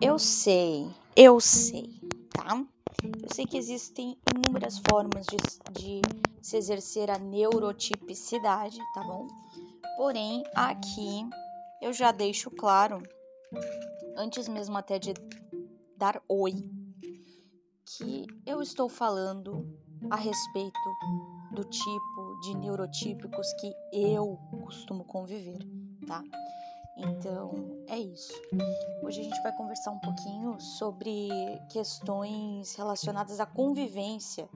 Eu sei, eu sei, tá? Eu sei que existem inúmeras formas de, de se exercer a neurotipicidade, tá bom? Porém, aqui eu já deixo claro, antes mesmo até de dar oi, que eu estou falando a respeito do tipo de neurotípicos que eu costumo conviver, tá? Então é isso. Hoje a gente vai conversar um pouquinho sobre questões relacionadas à convivência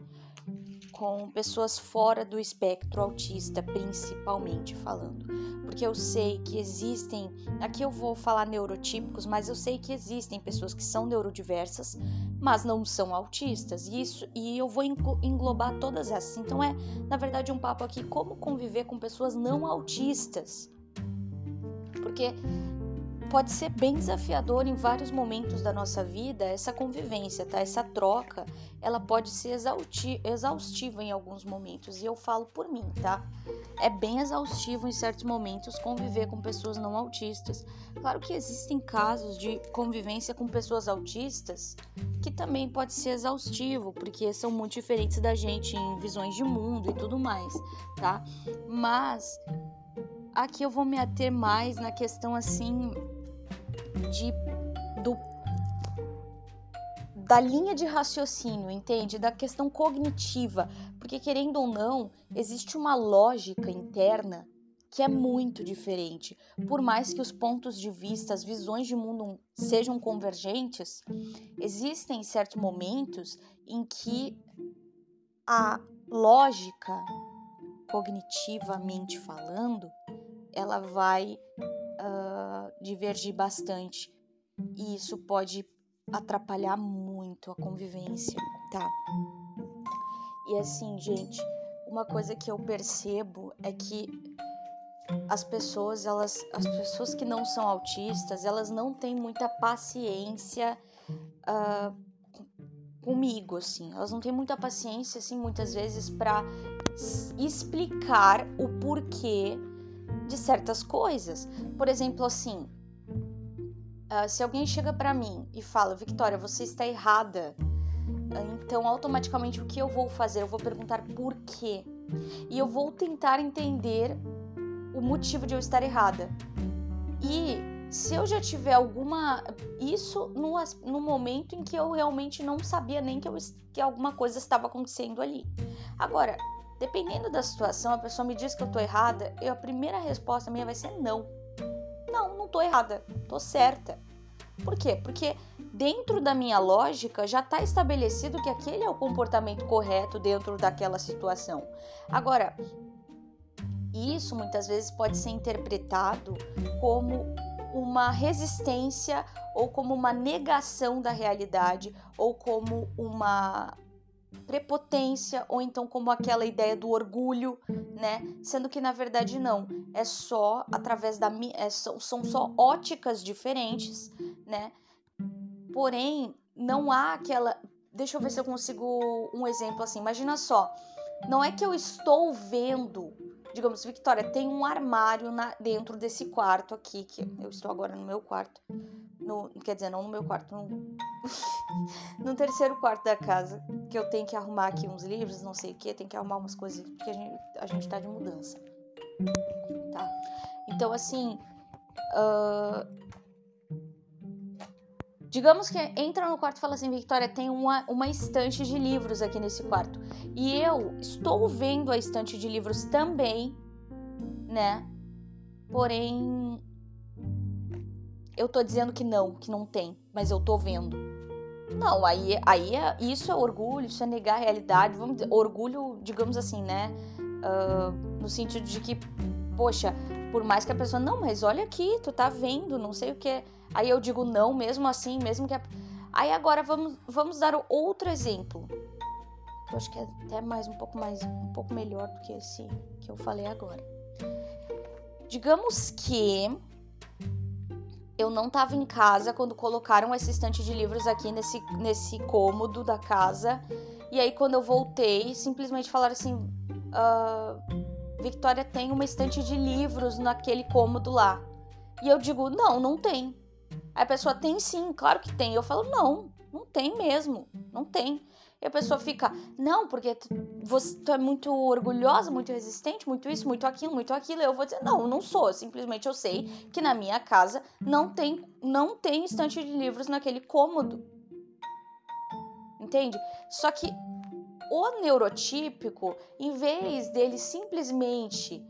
com pessoas fora do espectro autista, principalmente falando. Porque eu sei que existem, aqui eu vou falar neurotípicos, mas eu sei que existem pessoas que são neurodiversas, mas não são autistas. E isso e eu vou englobar todas essas. Então é, na verdade, um papo aqui como conviver com pessoas não autistas porque pode ser bem desafiador em vários momentos da nossa vida essa convivência, tá? Essa troca, ela pode ser exaustiva em alguns momentos. E eu falo por mim, tá? É bem exaustivo em certos momentos conviver com pessoas não autistas. Claro que existem casos de convivência com pessoas autistas que também pode ser exaustivo, porque são muito diferentes da gente em visões de mundo e tudo mais, tá? Mas aqui eu vou me ater mais na questão assim de do da linha de raciocínio, entende? Da questão cognitiva, porque querendo ou não, existe uma lógica interna que é muito diferente. Por mais que os pontos de vista, as visões de mundo sejam convergentes, existem certos momentos em que a lógica, cognitivamente falando, ela vai uh, divergir bastante e isso pode atrapalhar muito a convivência, tá? E assim, gente, uma coisa que eu percebo é que as pessoas, elas, as pessoas que não são autistas, elas não têm muita paciência uh, comigo, assim. Elas não têm muita paciência, assim, muitas vezes para explicar o porquê de certas coisas. Por exemplo, assim, uh, se alguém chega para mim e fala, Victoria, você está errada, uh, então automaticamente o que eu vou fazer? Eu vou perguntar por quê. E eu vou tentar entender o motivo de eu estar errada. E se eu já tiver alguma. Isso no, no momento em que eu realmente não sabia nem que, eu, que alguma coisa estava acontecendo ali. Agora, Dependendo da situação, a pessoa me diz que eu tô errada, eu, a primeira resposta minha vai ser não. Não, não tô errada, tô certa. Por quê? Porque dentro da minha lógica já está estabelecido que aquele é o comportamento correto dentro daquela situação. Agora, isso muitas vezes pode ser interpretado como uma resistência ou como uma negação da realidade ou como uma prepotência ou então como aquela ideia do orgulho, né? Sendo que na verdade não, é só através da é, são, são só óticas diferentes, né? Porém, não há aquela Deixa eu ver se eu consigo um exemplo assim. Imagina só, não é que eu estou vendo, digamos, Victoria, tem um armário na, dentro desse quarto aqui que eu estou agora no meu quarto. No, quer dizer, não no meu quarto, no, no terceiro quarto da casa, que eu tenho que arrumar aqui uns livros, não sei o que, tem que arrumar umas coisas, porque a gente, a gente tá de mudança. Tá? Então, assim. Uh, digamos que entra no quarto e fala assim, Victoria, tem uma, uma estante de livros aqui nesse quarto. E eu estou vendo a estante de livros também, né? Porém, eu tô dizendo que não, que não tem, mas eu tô vendo. Não, aí, aí é, isso é orgulho, isso é negar a realidade. Vamos dizer, orgulho, digamos assim, né? Uh, no sentido de que, poxa, por mais que a pessoa, não, mas olha aqui, tu tá vendo, não sei o que. Aí eu digo não, mesmo assim, mesmo que. A... Aí agora vamos, vamos dar outro exemplo. Eu acho que é até mais um pouco mais um pouco melhor do que esse que eu falei agora. Digamos que eu não estava em casa quando colocaram esse estante de livros aqui nesse, nesse cômodo da casa. E aí, quando eu voltei, simplesmente falaram assim: uh, Victoria tem uma estante de livros naquele cômodo lá. E eu digo: não, não tem. Aí a pessoa tem sim, claro que tem. Eu falo, não, não tem mesmo, não tem. E a pessoa fica, não, porque tu, você tu é muito orgulhosa, muito resistente, muito isso, muito aquilo, muito aquilo. Eu vou dizer, não, não sou. Simplesmente eu sei que na minha casa não tem, não tem estante de livros naquele cômodo. Entende? Só que o neurotípico, em vez dele simplesmente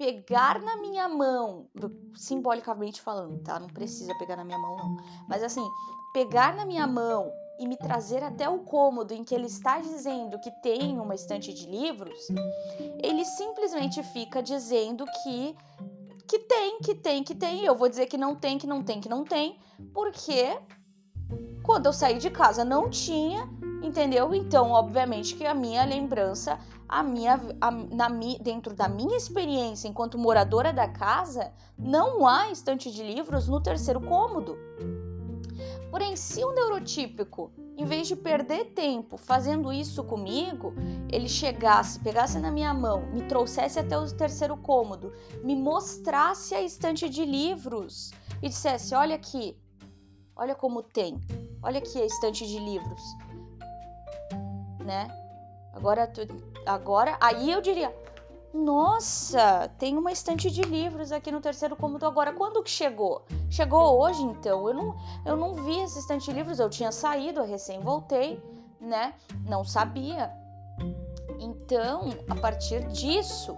pegar na minha mão, simbolicamente falando, tá? Não precisa pegar na minha mão, não. Mas assim, pegar na minha mão e me trazer até o cômodo em que ele está dizendo que tem uma estante de livros, ele simplesmente fica dizendo que que tem, que tem, que tem. Eu vou dizer que não tem, que não tem, que não tem, porque quando eu saí de casa não tinha, entendeu? Então, obviamente que a minha lembrança, a minha, a, na, dentro da minha experiência enquanto moradora da casa, não há estante de livros no terceiro cômodo. Porém, se o neurotípico, em vez de perder tempo fazendo isso comigo, ele chegasse, pegasse na minha mão, me trouxesse até o terceiro cômodo, me mostrasse a estante de livros e dissesse: Olha aqui, olha como tem, olha aqui a estante de livros, né? Agora, agora, aí eu diria: nossa, tem uma estante de livros aqui no terceiro cômodo agora. Quando que chegou? Chegou hoje, então. Eu não, eu não vi essa estante de livros. Eu tinha saído, eu recém voltei, né? Não sabia. Então, a partir disso,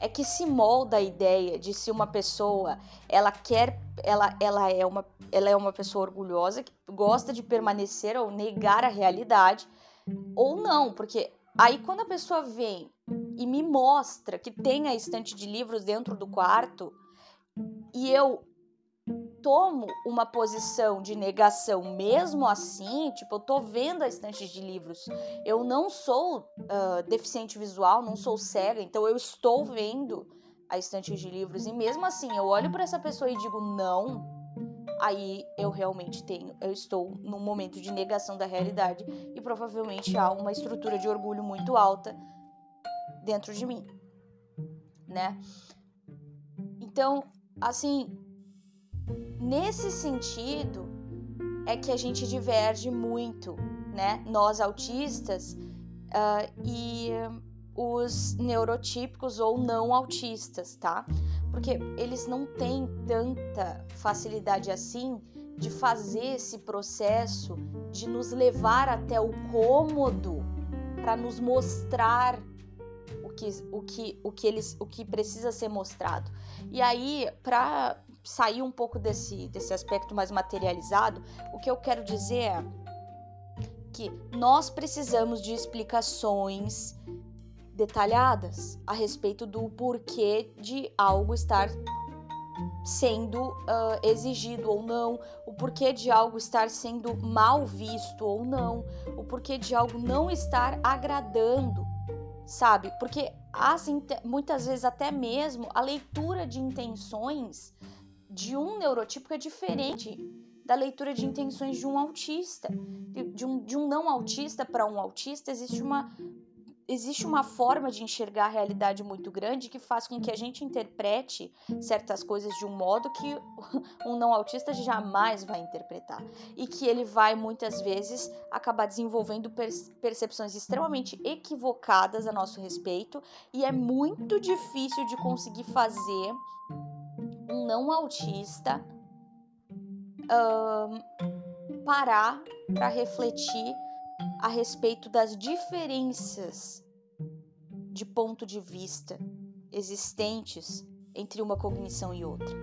é que se molda a ideia de se uma pessoa ela quer ela, ela é uma ela é uma pessoa orgulhosa que gosta de permanecer ou negar a realidade ou não porque aí quando a pessoa vem e me mostra que tem a estante de livros dentro do quarto e eu tomo uma posição de negação mesmo assim, tipo, eu tô vendo a estante de livros, eu não sou uh, deficiente visual, não sou cega, então eu estou vendo a estante de livros e mesmo assim eu olho para essa pessoa e digo não, aí eu realmente tenho, eu estou num momento de negação da realidade e provavelmente há uma estrutura de orgulho muito alta dentro de mim, né? Então, assim, nesse sentido é que a gente diverge muito, né? Nós autistas uh, e os neurotípicos ou não autistas, tá? Porque eles não têm tanta facilidade assim de fazer esse processo de nos levar até o cômodo para nos mostrar que, o, que, o, que eles, o que precisa ser mostrado. E aí, para sair um pouco desse, desse aspecto mais materializado, o que eu quero dizer é que nós precisamos de explicações detalhadas a respeito do porquê de algo estar sendo uh, exigido ou não, o porquê de algo estar sendo mal visto ou não, o porquê de algo não estar agradando sabe? Porque as, muitas vezes até mesmo a leitura de intenções de um neurotípico é diferente da leitura de intenções de um autista. De um, de um não autista para um autista existe uma existe uma forma de enxergar a realidade muito grande que faz com que a gente interprete certas coisas de um modo que um não autista jamais vai interpretar. E que ele vai muitas vezes acabar desenvolvendo percepções extremamente equivocadas a nosso respeito. E é muito difícil de conseguir fazer um não autista um, parar para refletir a respeito das diferenças de ponto de vista existentes entre uma cognição e outra.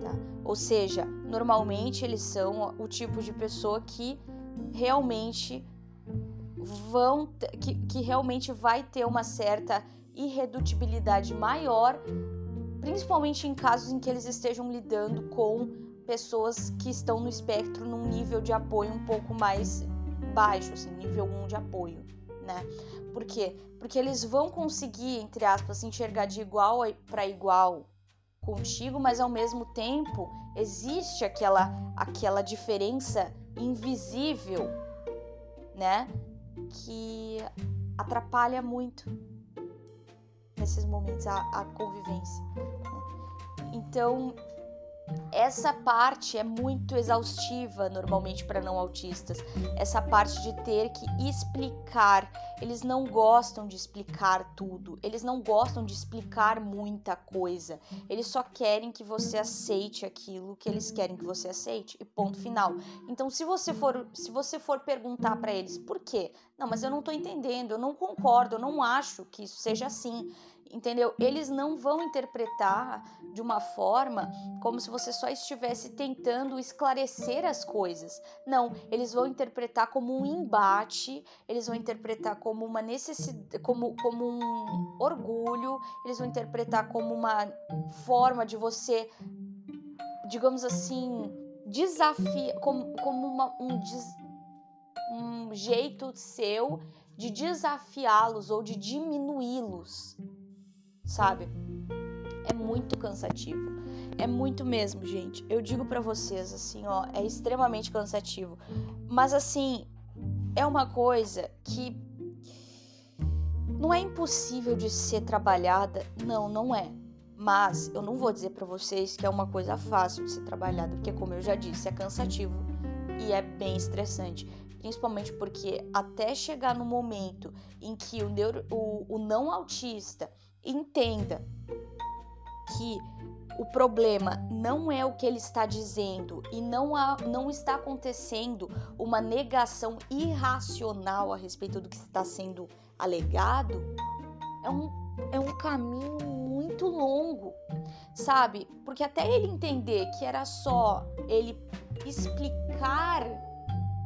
Tá? Ou seja, normalmente eles são o tipo de pessoa que realmente vão que, que realmente vai ter uma certa irredutibilidade maior, principalmente em casos em que eles estejam lidando com pessoas que estão no espectro num nível de apoio um pouco mais baixo, assim, nível 1 de apoio, né? Por quê? Porque eles vão conseguir, entre aspas, enxergar de igual para igual contigo, mas ao mesmo tempo existe aquela aquela diferença invisível, né? Que atrapalha muito nesses momentos a, a convivência. Né? Então, essa parte é muito exaustiva normalmente para não autistas. Essa parte de ter que explicar. Eles não gostam de explicar tudo. Eles não gostam de explicar muita coisa. Eles só querem que você aceite aquilo que eles querem que você aceite e ponto final. Então, se você for, se você for perguntar para eles por quê? Não, mas eu não estou entendendo, eu não concordo, eu não acho que isso seja assim entendeu? Eles não vão interpretar de uma forma como se você só estivesse tentando esclarecer as coisas. Não, eles vão interpretar como um embate, eles vão interpretar como uma necessidade, como, como um orgulho, eles vão interpretar como uma forma de você, digamos assim, desafiar, como, como uma, um, des, um jeito seu de desafiá-los ou de diminuí-los sabe? É muito cansativo. É muito mesmo, gente. Eu digo para vocês assim, ó, é extremamente cansativo. Mas assim, é uma coisa que não é impossível de ser trabalhada, não, não é. Mas eu não vou dizer para vocês que é uma coisa fácil de ser trabalhada, porque como eu já disse, é cansativo e é bem estressante principalmente porque até chegar no momento em que o, neuro, o, o não autista entenda que o problema não é o que ele está dizendo e não, há, não está acontecendo uma negação irracional a respeito do que está sendo alegado, é um, é um caminho muito longo, sabe? Porque até ele entender que era só ele explicar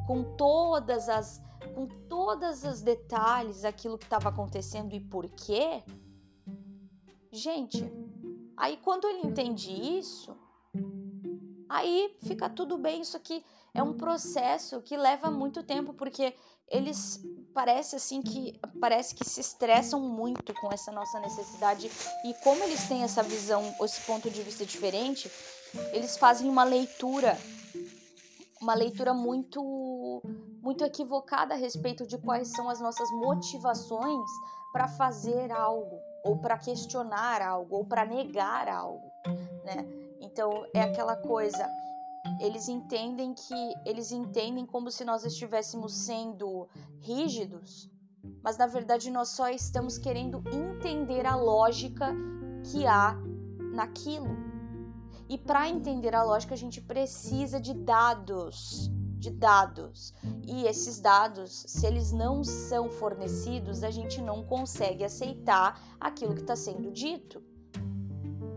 com todas as com todas os detalhes aquilo que estava acontecendo e por quê, Gente, aí quando ele entende isso, aí fica tudo bem. Isso aqui é um processo que leva muito tempo, porque eles parece assim que parece que se estressam muito com essa nossa necessidade e como eles têm essa visão, esse ponto de vista diferente, eles fazem uma leitura uma leitura muito muito equivocada a respeito de quais são as nossas motivações para fazer algo ou para questionar algo, ou para negar algo, né? Então é aquela coisa, eles entendem que eles entendem como se nós estivéssemos sendo rígidos, mas na verdade nós só estamos querendo entender a lógica que há naquilo. E para entender a lógica a gente precisa de dados de dados. E esses dados, se eles não são fornecidos, a gente não consegue aceitar aquilo que está sendo dito.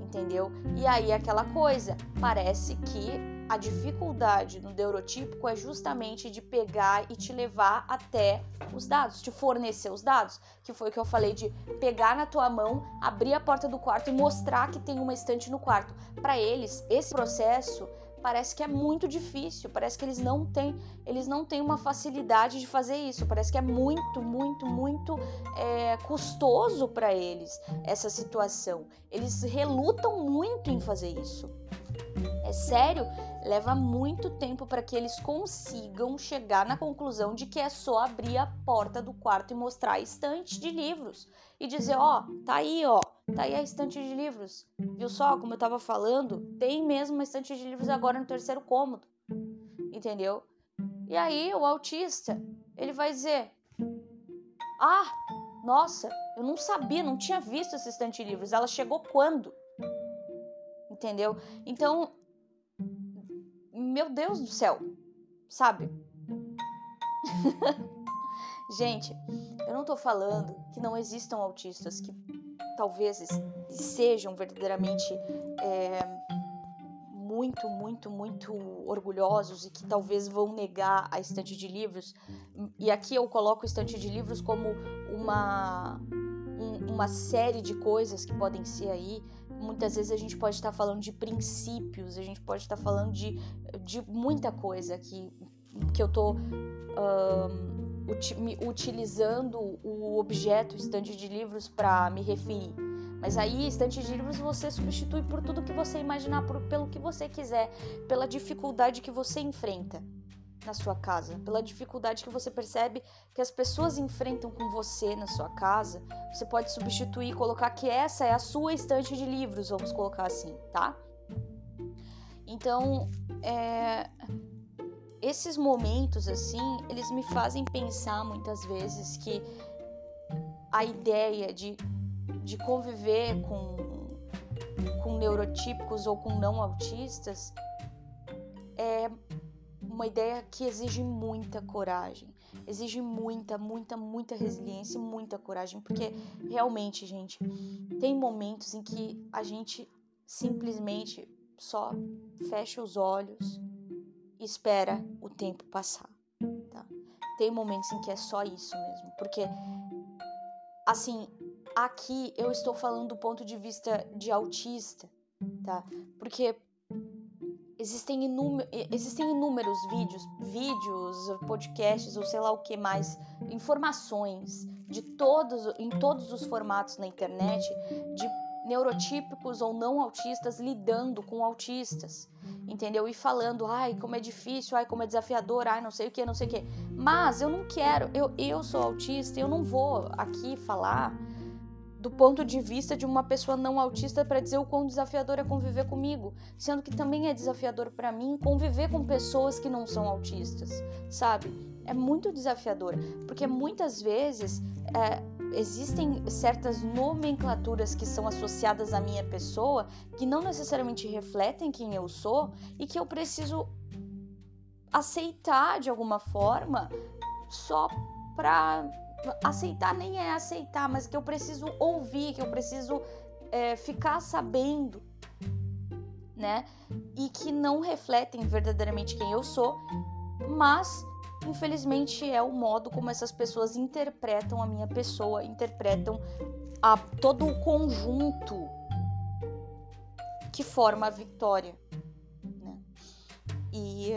Entendeu? E aí aquela coisa, parece que a dificuldade no neurotípico é justamente de pegar e te levar até os dados, te fornecer os dados, que foi o que eu falei de pegar na tua mão, abrir a porta do quarto e mostrar que tem uma estante no quarto. Para eles, esse processo parece que é muito difícil, parece que eles não têm, eles não têm uma facilidade de fazer isso, parece que é muito, muito, muito é, custoso para eles essa situação. Eles relutam muito em fazer isso. É sério, leva muito tempo para que eles consigam chegar na conclusão de que é só abrir a porta do quarto e mostrar a estante de livros e dizer, ó, oh, tá aí, ó, tá aí a estante de livros. Viu só, como eu tava falando, tem mesmo uma estante de livros agora no terceiro cômodo. Entendeu? E aí o autista, ele vai dizer: "Ah, nossa, eu não sabia, não tinha visto essa estante de livros. Ela chegou quando?" Entendeu? Então, meu Deus do céu, sabe? Gente, eu não tô falando que não existam autistas que talvez sejam verdadeiramente é, muito, muito, muito orgulhosos e que talvez vão negar a estante de livros. E aqui eu coloco estante de livros como uma, um, uma série de coisas que podem ser aí. Muitas vezes a gente pode estar falando de princípios, a gente pode estar falando de, de muita coisa que, que eu. Um, utilizando o objeto estante de livros para me referir. Mas aí, estante de livros você substitui por tudo que você imaginar, por, pelo que você quiser, pela dificuldade que você enfrenta na sua casa, pela dificuldade que você percebe que as pessoas enfrentam com você na sua casa. Você pode substituir, colocar que essa é a sua estante de livros, vamos colocar assim, tá? Então, é, esses momentos assim, eles me fazem pensar muitas vezes que a ideia de, de conviver com, com neurotípicos ou com não autistas é uma ideia que exige muita coragem. Exige muita, muita, muita resiliência e muita coragem, porque realmente, gente, tem momentos em que a gente simplesmente só fecha os olhos e espera o tempo passar. Tá? Tem momentos em que é só isso mesmo, porque assim, aqui eu estou falando do ponto de vista de autista, tá? Porque existem, inúmer, existem inúmeros vídeos, vídeos, podcasts ou sei lá o que mais, informações de todos, em todos os formatos na internet de neurotípicos ou não autistas lidando com autistas, entendeu? E falando, ai, como é difícil, ai, como é desafiador, ai, não sei o que, não sei o que. Mas eu não quero, eu, eu sou autista, eu não vou aqui falar do ponto de vista de uma pessoa não autista para dizer o quão desafiador é conviver comigo, sendo que também é desafiador para mim conviver com pessoas que não são autistas, sabe? É muito desafiador, porque muitas vezes é, existem certas nomenclaturas que são associadas à minha pessoa que não necessariamente refletem quem eu sou e que eu preciso aceitar de alguma forma só para aceitar nem é aceitar, mas que eu preciso ouvir, que eu preciso é, ficar sabendo, né? E que não refletem verdadeiramente quem eu sou, mas infelizmente é o modo como essas pessoas interpretam a minha pessoa, interpretam a, todo o conjunto que forma a vitória. Né? E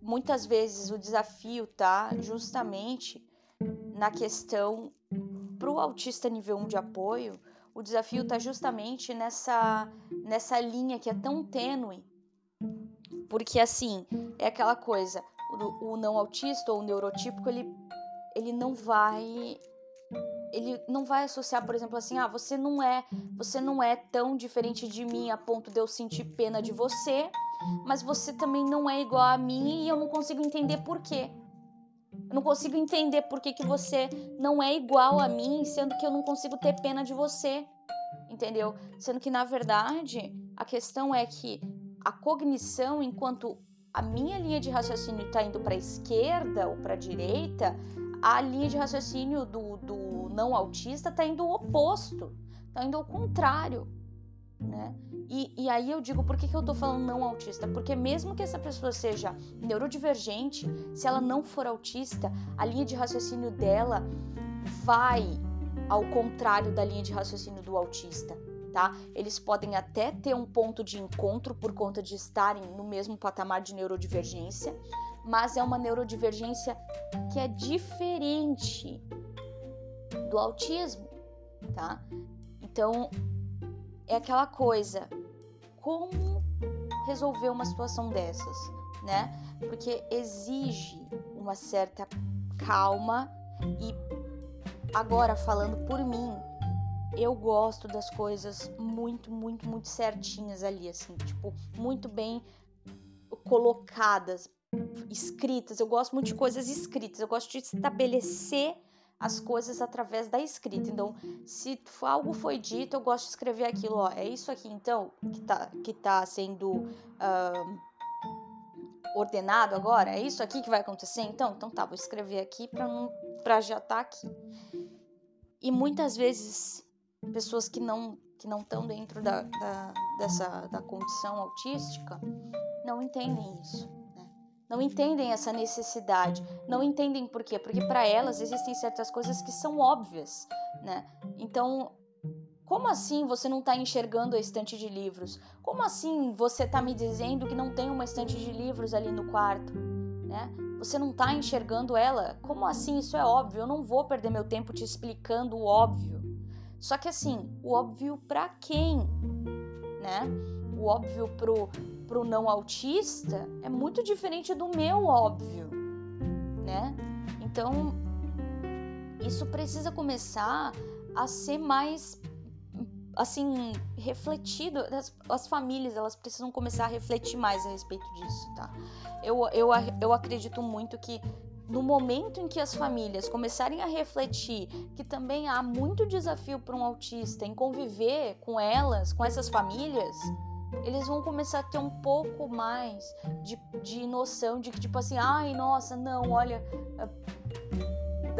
muitas vezes o desafio tá justamente na questão para o autista nível 1 de apoio, o desafio está justamente nessa, nessa linha que é tão tênue. Porque assim, é aquela coisa, o, o não autista ou o neurotípico, ele, ele não vai ele não vai associar, por exemplo, assim, ah, você não é, você não é tão diferente de mim a ponto de eu sentir pena de você, mas você também não é igual a mim e eu não consigo entender por quê. Eu não consigo entender por que, que você não é igual a mim, sendo que eu não consigo ter pena de você. Entendeu? Sendo que, na verdade, a questão é que a cognição, enquanto a minha linha de raciocínio está indo para a esquerda ou para a direita, a linha de raciocínio do, do não autista está indo o oposto, está indo ao contrário, né? E, e aí eu digo, por que, que eu tô falando não autista? Porque mesmo que essa pessoa seja neurodivergente, se ela não for autista, a linha de raciocínio dela vai ao contrário da linha de raciocínio do autista tá? Eles podem até ter um ponto de encontro por conta de estarem no mesmo patamar de neurodivergência, mas é uma neurodivergência que é diferente do autismo, tá? Então, é aquela coisa, como resolver uma situação dessas, né? Porque exige uma certa calma e agora falando por mim, eu gosto das coisas muito, muito, muito certinhas ali, assim, tipo, muito bem colocadas, escritas. Eu gosto muito de coisas escritas, eu gosto de estabelecer as coisas através da escrita. Então, se algo foi dito, eu gosto de escrever aquilo, ó, é isso aqui então que tá, que tá sendo uh, ordenado agora? É isso aqui que vai acontecer? Então, então tá, vou escrever aqui para não para já estar tá aqui. E muitas vezes pessoas que não que não estão dentro da, da, dessa da condição autística não entendem isso? Não entendem essa necessidade, não entendem por quê? Porque para elas existem certas coisas que são óbvias, né? Então como assim você não está enxergando a estante de livros? Como assim você está me dizendo que não tem uma estante de livros ali no quarto? Né? Você não está enxergando ela? Como assim? Isso é óbvio. Eu não vou perder meu tempo te explicando o óbvio. Só que assim, o óbvio para quem, né? O óbvio pro, pro não autista é muito diferente do meu óbvio, né? Então, isso precisa começar a ser mais assim, refletido, as, as, famílias, elas precisam começar a refletir mais a respeito disso, tá? Eu, eu, eu acredito muito que no momento em que as famílias começarem a refletir que também há muito desafio para um autista em conviver com elas, com essas famílias, eles vão começar a ter um pouco mais de, de noção de que, tipo assim, ai, nossa, não, olha,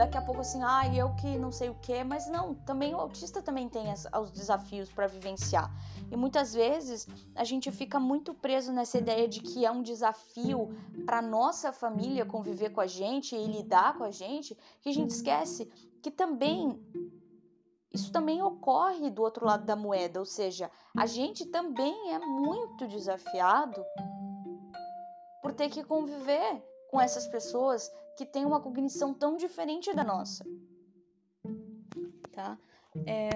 daqui a pouco assim, ah, eu que não sei o que, mas não, também o autista também tem as, os desafios para vivenciar. E muitas vezes a gente fica muito preso nessa ideia de que é um desafio para nossa família conviver com a gente e lidar com a gente, que a gente esquece que também isso também ocorre do outro lado da moeda, ou seja, a gente também é muito desafiado por ter que conviver com essas pessoas que tem uma cognição tão diferente da nossa. Tá? É...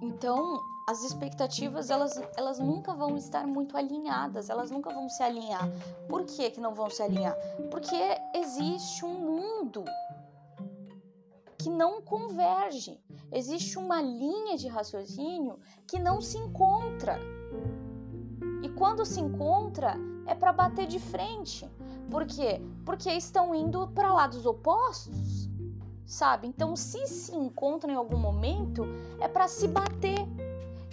Então, as expectativas, elas, elas nunca vão estar muito alinhadas, elas nunca vão se alinhar. Por que, que não vão se alinhar? Porque existe um mundo que não converge. Existe uma linha de raciocínio que não se encontra. E quando se encontra, é para bater de frente. Por quê? Porque estão indo para lados opostos, sabe? Então, se se encontram em algum momento, é para se bater.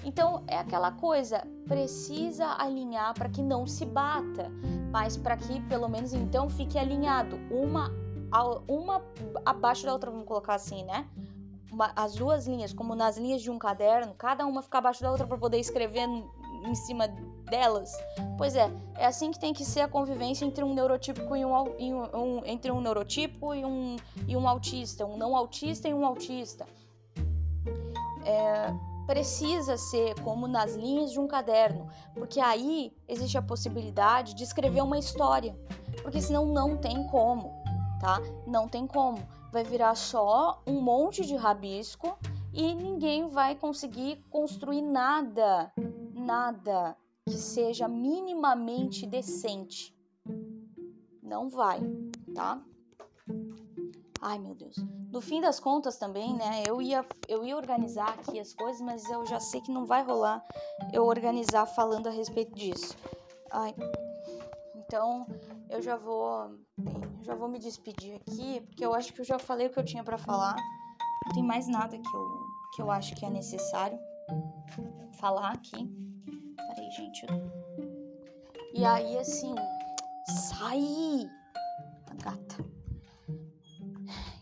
Então, é aquela coisa, precisa alinhar para que não se bata, mas para que pelo menos então fique alinhado, uma uma abaixo da outra, vamos colocar assim, né? Uma, as duas linhas, como nas linhas de um caderno, cada uma fica abaixo da outra para poder escrever em cima delas. Pois é, é assim que tem que ser a convivência entre um neurotípico e um, um entre um neurotípico e um, e um autista, um não autista e um autista. É, precisa ser como nas linhas de um caderno, porque aí existe a possibilidade de escrever uma história, porque senão não tem como, tá? Não tem como. Vai virar só um monte de rabisco e ninguém vai conseguir construir nada, nada que seja minimamente decente. Não vai, tá? Ai, meu Deus. No fim das contas também, né? Eu ia, eu ia organizar aqui as coisas, mas eu já sei que não vai rolar eu organizar falando a respeito disso. Ai. Então, eu já vou, já vou me despedir aqui, porque eu acho que eu já falei o que eu tinha para falar. Não tem mais nada que eu, que eu acho que é necessário falar aqui. Peraí, gente. E aí, assim, sai! A gata.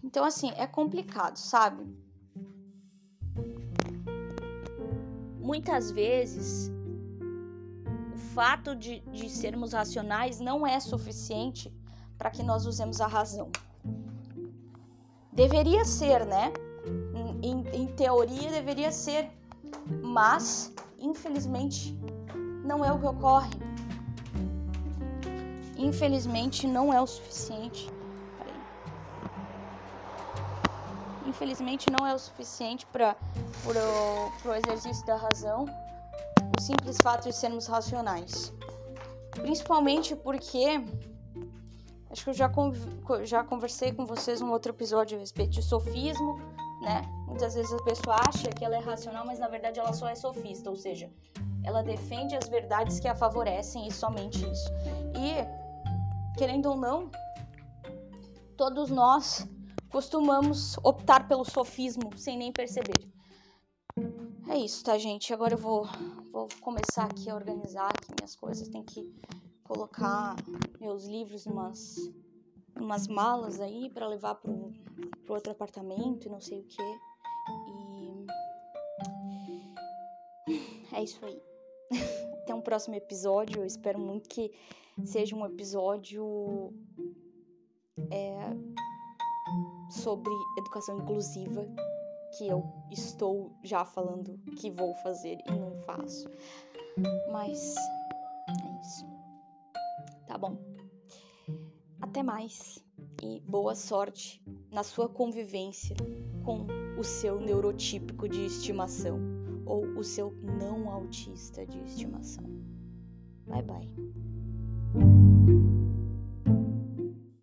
Então, assim, é complicado, sabe? Muitas vezes, o fato de, de sermos racionais não é suficiente para que nós usemos a razão. Deveria ser, né? Em, em teoria, deveria ser, mas infelizmente não é o que ocorre. Infelizmente não é o suficiente. Infelizmente não é o suficiente para o exercício da razão o simples fato de sermos racionais. Principalmente porque acho que eu já, já conversei com vocês um outro episódio a respeito de sofismo, né? Muitas vezes a pessoa acha que ela é racional, mas na verdade ela só é sofista, ou seja, ela defende as verdades que a favorecem e somente isso. E, querendo ou não, todos nós costumamos optar pelo sofismo sem nem perceber. É isso, tá, gente? Agora eu vou, vou começar aqui a organizar aqui minhas coisas. Tem que colocar meus livros umas, umas malas aí para levar pro, pro outro apartamento e não sei o que. E é isso aí. Até um próximo episódio. Eu espero muito que seja um episódio é, sobre educação inclusiva que eu estou já falando que vou fazer e não faço. Mas Até mais e boa sorte na sua convivência com o seu neurotípico de estimação ou o seu não autista de estimação. Bye bye.